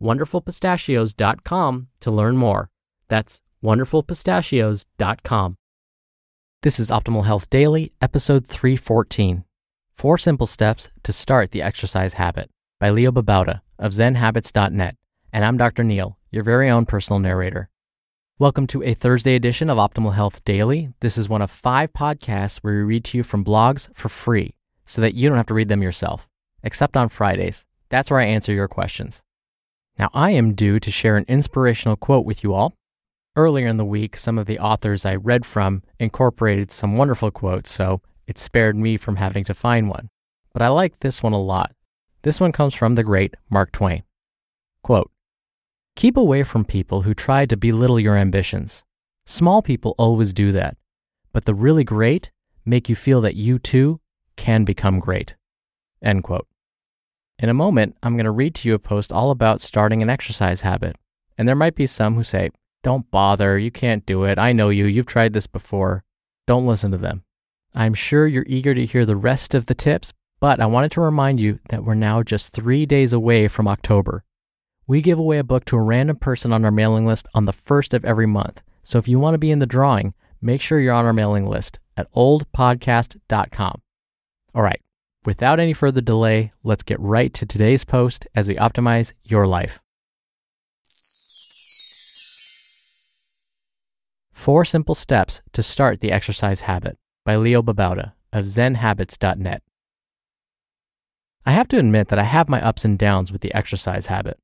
wonderfulpistachios.com to learn more. That's wonderfulpistachios.com. This is Optimal Health Daily, episode 314 Four Simple Steps to Start the Exercise Habit by Leo Babauta of ZenHabits.net. And I'm Dr. Neal, your very own personal narrator. Welcome to a Thursday edition of Optimal Health Daily. This is one of five podcasts where we read to you from blogs for free so that you don't have to read them yourself, except on Fridays. That's where I answer your questions. Now, I am due to share an inspirational quote with you all. Earlier in the week, some of the authors I read from incorporated some wonderful quotes, so it spared me from having to find one. But I like this one a lot. This one comes from the great Mark Twain. Quote Keep away from people who try to belittle your ambitions. Small people always do that, but the really great make you feel that you too can become great. End quote. In a moment, I'm going to read to you a post all about starting an exercise habit. And there might be some who say, Don't bother, you can't do it. I know you, you've tried this before. Don't listen to them. I'm sure you're eager to hear the rest of the tips, but I wanted to remind you that we're now just three days away from October. We give away a book to a random person on our mailing list on the first of every month. So if you want to be in the drawing, make sure you're on our mailing list at oldpodcast.com. All right, without any further delay, let's get right to today's post as we optimize your life. Four Simple Steps to Start the Exercise Habit by Leo Babauta of ZenHabits.net. I have to admit that I have my ups and downs with the exercise habit.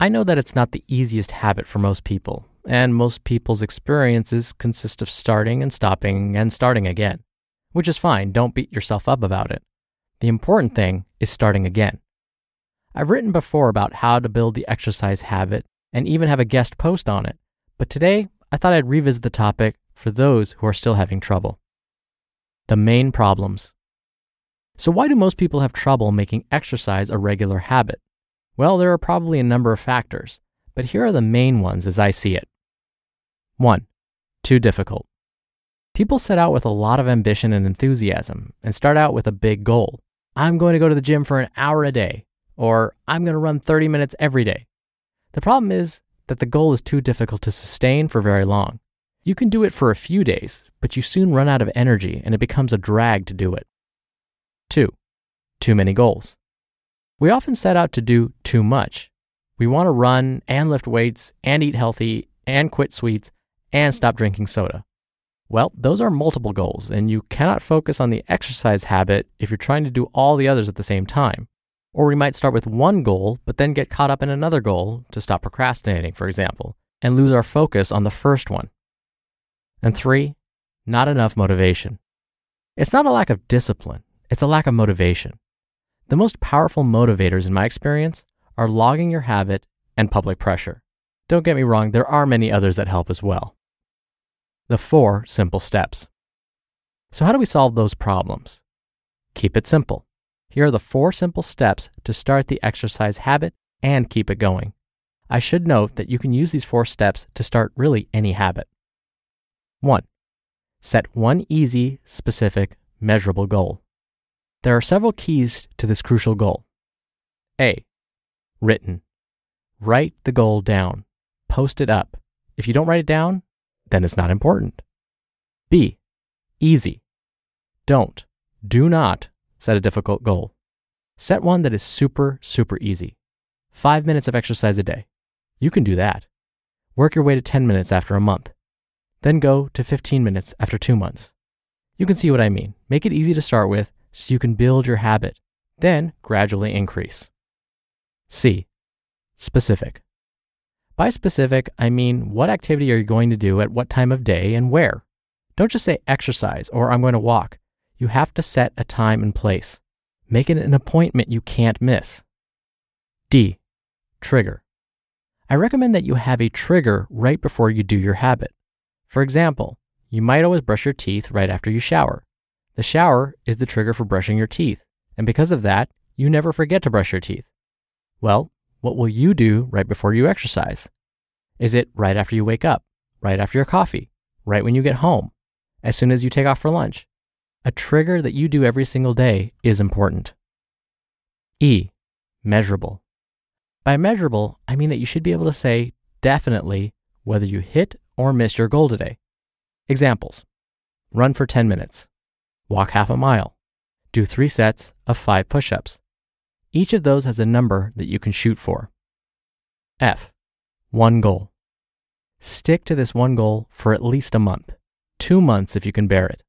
I know that it's not the easiest habit for most people, and most people's experiences consist of starting and stopping and starting again, which is fine. Don't beat yourself up about it. The important thing is starting again. I've written before about how to build the exercise habit and even have a guest post on it, but today I thought I'd revisit the topic for those who are still having trouble. The main problems. So, why do most people have trouble making exercise a regular habit? Well, there are probably a number of factors, but here are the main ones as I see it. 1. Too difficult. People set out with a lot of ambition and enthusiasm and start out with a big goal. I'm going to go to the gym for an hour a day, or I'm going to run 30 minutes every day. The problem is that the goal is too difficult to sustain for very long. You can do it for a few days, but you soon run out of energy and it becomes a drag to do it. 2. Too many goals. We often set out to do too much. We want to run and lift weights and eat healthy and quit sweets and stop drinking soda. Well, those are multiple goals, and you cannot focus on the exercise habit if you're trying to do all the others at the same time. Or we might start with one goal, but then get caught up in another goal to stop procrastinating, for example, and lose our focus on the first one. And three, not enough motivation. It's not a lack of discipline, it's a lack of motivation. The most powerful motivators, in my experience, are logging your habit and public pressure. Don't get me wrong, there are many others that help as well. The four simple steps. So, how do we solve those problems? Keep it simple. Here are the four simple steps to start the exercise habit and keep it going. I should note that you can use these four steps to start really any habit. 1. Set one easy, specific, measurable goal. There are several keys to this crucial goal. A. Written. Write the goal down. Post it up. If you don't write it down, then it's not important. B. Easy. Don't, do not set a difficult goal. Set one that is super, super easy. Five minutes of exercise a day. You can do that. Work your way to 10 minutes after a month. Then go to 15 minutes after two months. You can see what I mean. Make it easy to start with so you can build your habit, then gradually increase. C. Specific. By specific, I mean what activity are you going to do at what time of day and where? Don't just say exercise or I'm going to walk. You have to set a time and place. Make it an appointment you can't miss. D. Trigger. I recommend that you have a trigger right before you do your habit. For example, you might always brush your teeth right after you shower. The shower is the trigger for brushing your teeth, and because of that, you never forget to brush your teeth. Well, what will you do right before you exercise? Is it right after you wake up, right after your coffee, right when you get home, as soon as you take off for lunch? A trigger that you do every single day is important. E. Measurable. By measurable, I mean that you should be able to say definitely whether you hit or miss your goal today. Examples run for 10 minutes, walk half a mile, do three sets of five push ups. Each of those has a number that you can shoot for. F. One goal. Stick to this one goal for at least a month, two months if you can bear it.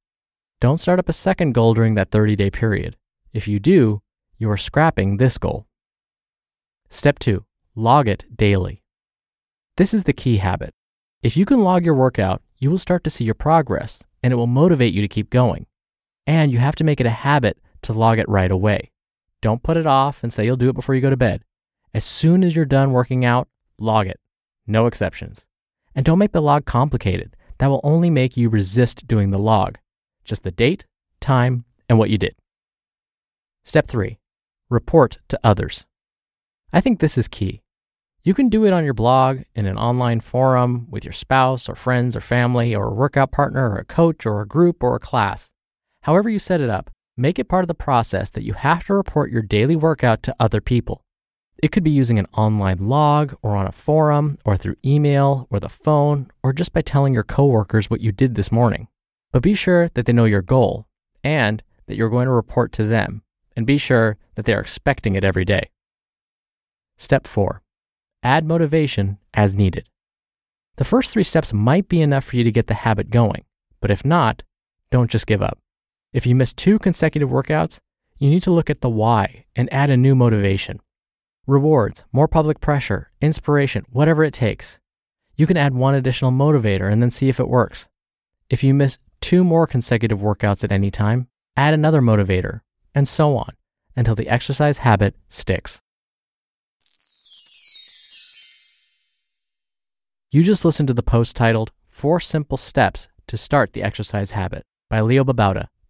Don't start up a second goal during that 30 day period. If you do, you are scrapping this goal. Step two, log it daily. This is the key habit. If you can log your workout, you will start to see your progress and it will motivate you to keep going. And you have to make it a habit to log it right away. Don't put it off and say you'll do it before you go to bed. As soon as you're done working out, log it. No exceptions. And don't make the log complicated. That will only make you resist doing the log. Just the date, time, and what you did. Step three, report to others. I think this is key. You can do it on your blog, in an online forum, with your spouse or friends or family, or a workout partner, or a coach, or a group, or a class. However, you set it up, make it part of the process that you have to report your daily workout to other people. It could be using an online log, or on a forum, or through email, or the phone, or just by telling your coworkers what you did this morning. But be sure that they know your goal and that you're going to report to them, and be sure that they are expecting it every day. Step 4 Add motivation as needed. The first three steps might be enough for you to get the habit going, but if not, don't just give up. If you miss two consecutive workouts, you need to look at the why and add a new motivation. Rewards, more public pressure, inspiration, whatever it takes. You can add one additional motivator and then see if it works. If you miss two more consecutive workouts at any time, add another motivator, and so on until the exercise habit sticks. You just listened to the post titled Four Simple Steps to Start the Exercise Habit by Leo Babauta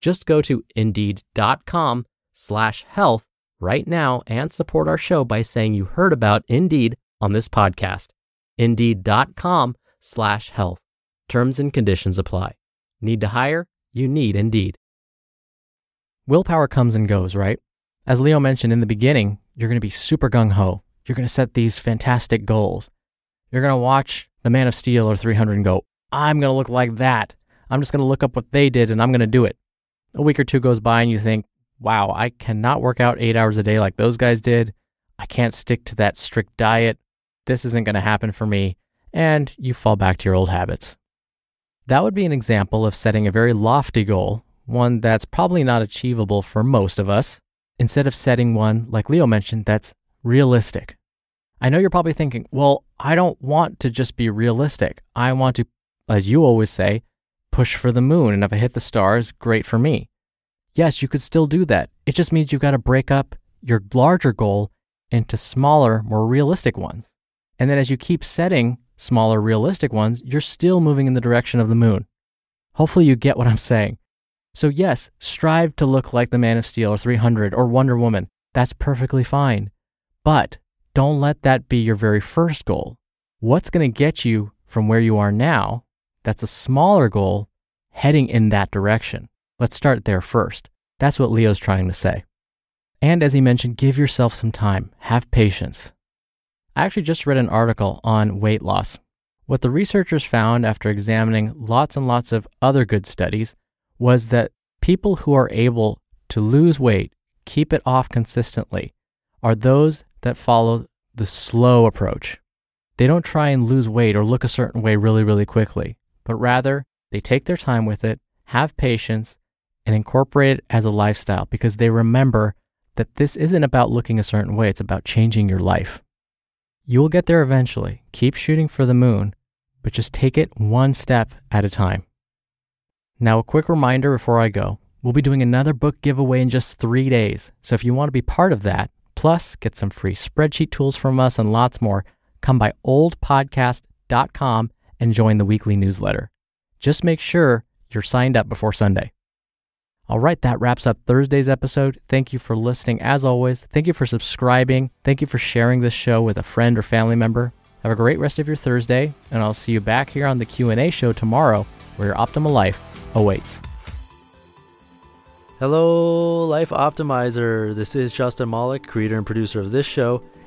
Just go to indeed.com slash health right now and support our show by saying you heard about Indeed on this podcast. Indeed.com slash health. Terms and conditions apply. Need to hire? You need Indeed. Willpower comes and goes, right? As Leo mentioned in the beginning, you're going to be super gung ho. You're going to set these fantastic goals. You're going to watch The Man of Steel or 300 and go, I'm going to look like that. I'm just going to look up what they did and I'm going to do it. A week or two goes by and you think, wow, I cannot work out eight hours a day like those guys did. I can't stick to that strict diet. This isn't going to happen for me. And you fall back to your old habits. That would be an example of setting a very lofty goal, one that's probably not achievable for most of us, instead of setting one, like Leo mentioned, that's realistic. I know you're probably thinking, well, I don't want to just be realistic. I want to as you always say, push for the moon, and if I hit the stars, great for me. Yes, you could still do that. It just means you've got to break up your larger goal into smaller, more realistic ones. And then as you keep setting smaller, realistic ones, you're still moving in the direction of the moon. Hopefully, you get what I'm saying. So, yes, strive to look like the Man of Steel or 300 or Wonder Woman. That's perfectly fine. But don't let that be your very first goal. What's going to get you from where you are now? That's a smaller goal heading in that direction. Let's start there first. That's what Leo's trying to say. And as he mentioned, give yourself some time, have patience. I actually just read an article on weight loss. What the researchers found after examining lots and lots of other good studies was that people who are able to lose weight, keep it off consistently, are those that follow the slow approach. They don't try and lose weight or look a certain way really, really quickly, but rather they take their time with it, have patience, and incorporate it as a lifestyle because they remember that this isn't about looking a certain way, it's about changing your life. You will get there eventually. Keep shooting for the moon, but just take it one step at a time. Now, a quick reminder before I go we'll be doing another book giveaway in just three days. So if you want to be part of that, plus get some free spreadsheet tools from us and lots more, come by oldpodcast.com and join the weekly newsletter. Just make sure you're signed up before Sunday. All right, that wraps up Thursday's episode. Thank you for listening as always. Thank you for subscribing. Thank you for sharing this show with a friend or family member. Have a great rest of your Thursday, and I'll see you back here on the Q&A show tomorrow where your optimal life awaits. Hello, Life Optimizer. This is Justin Malik, creator and producer of this show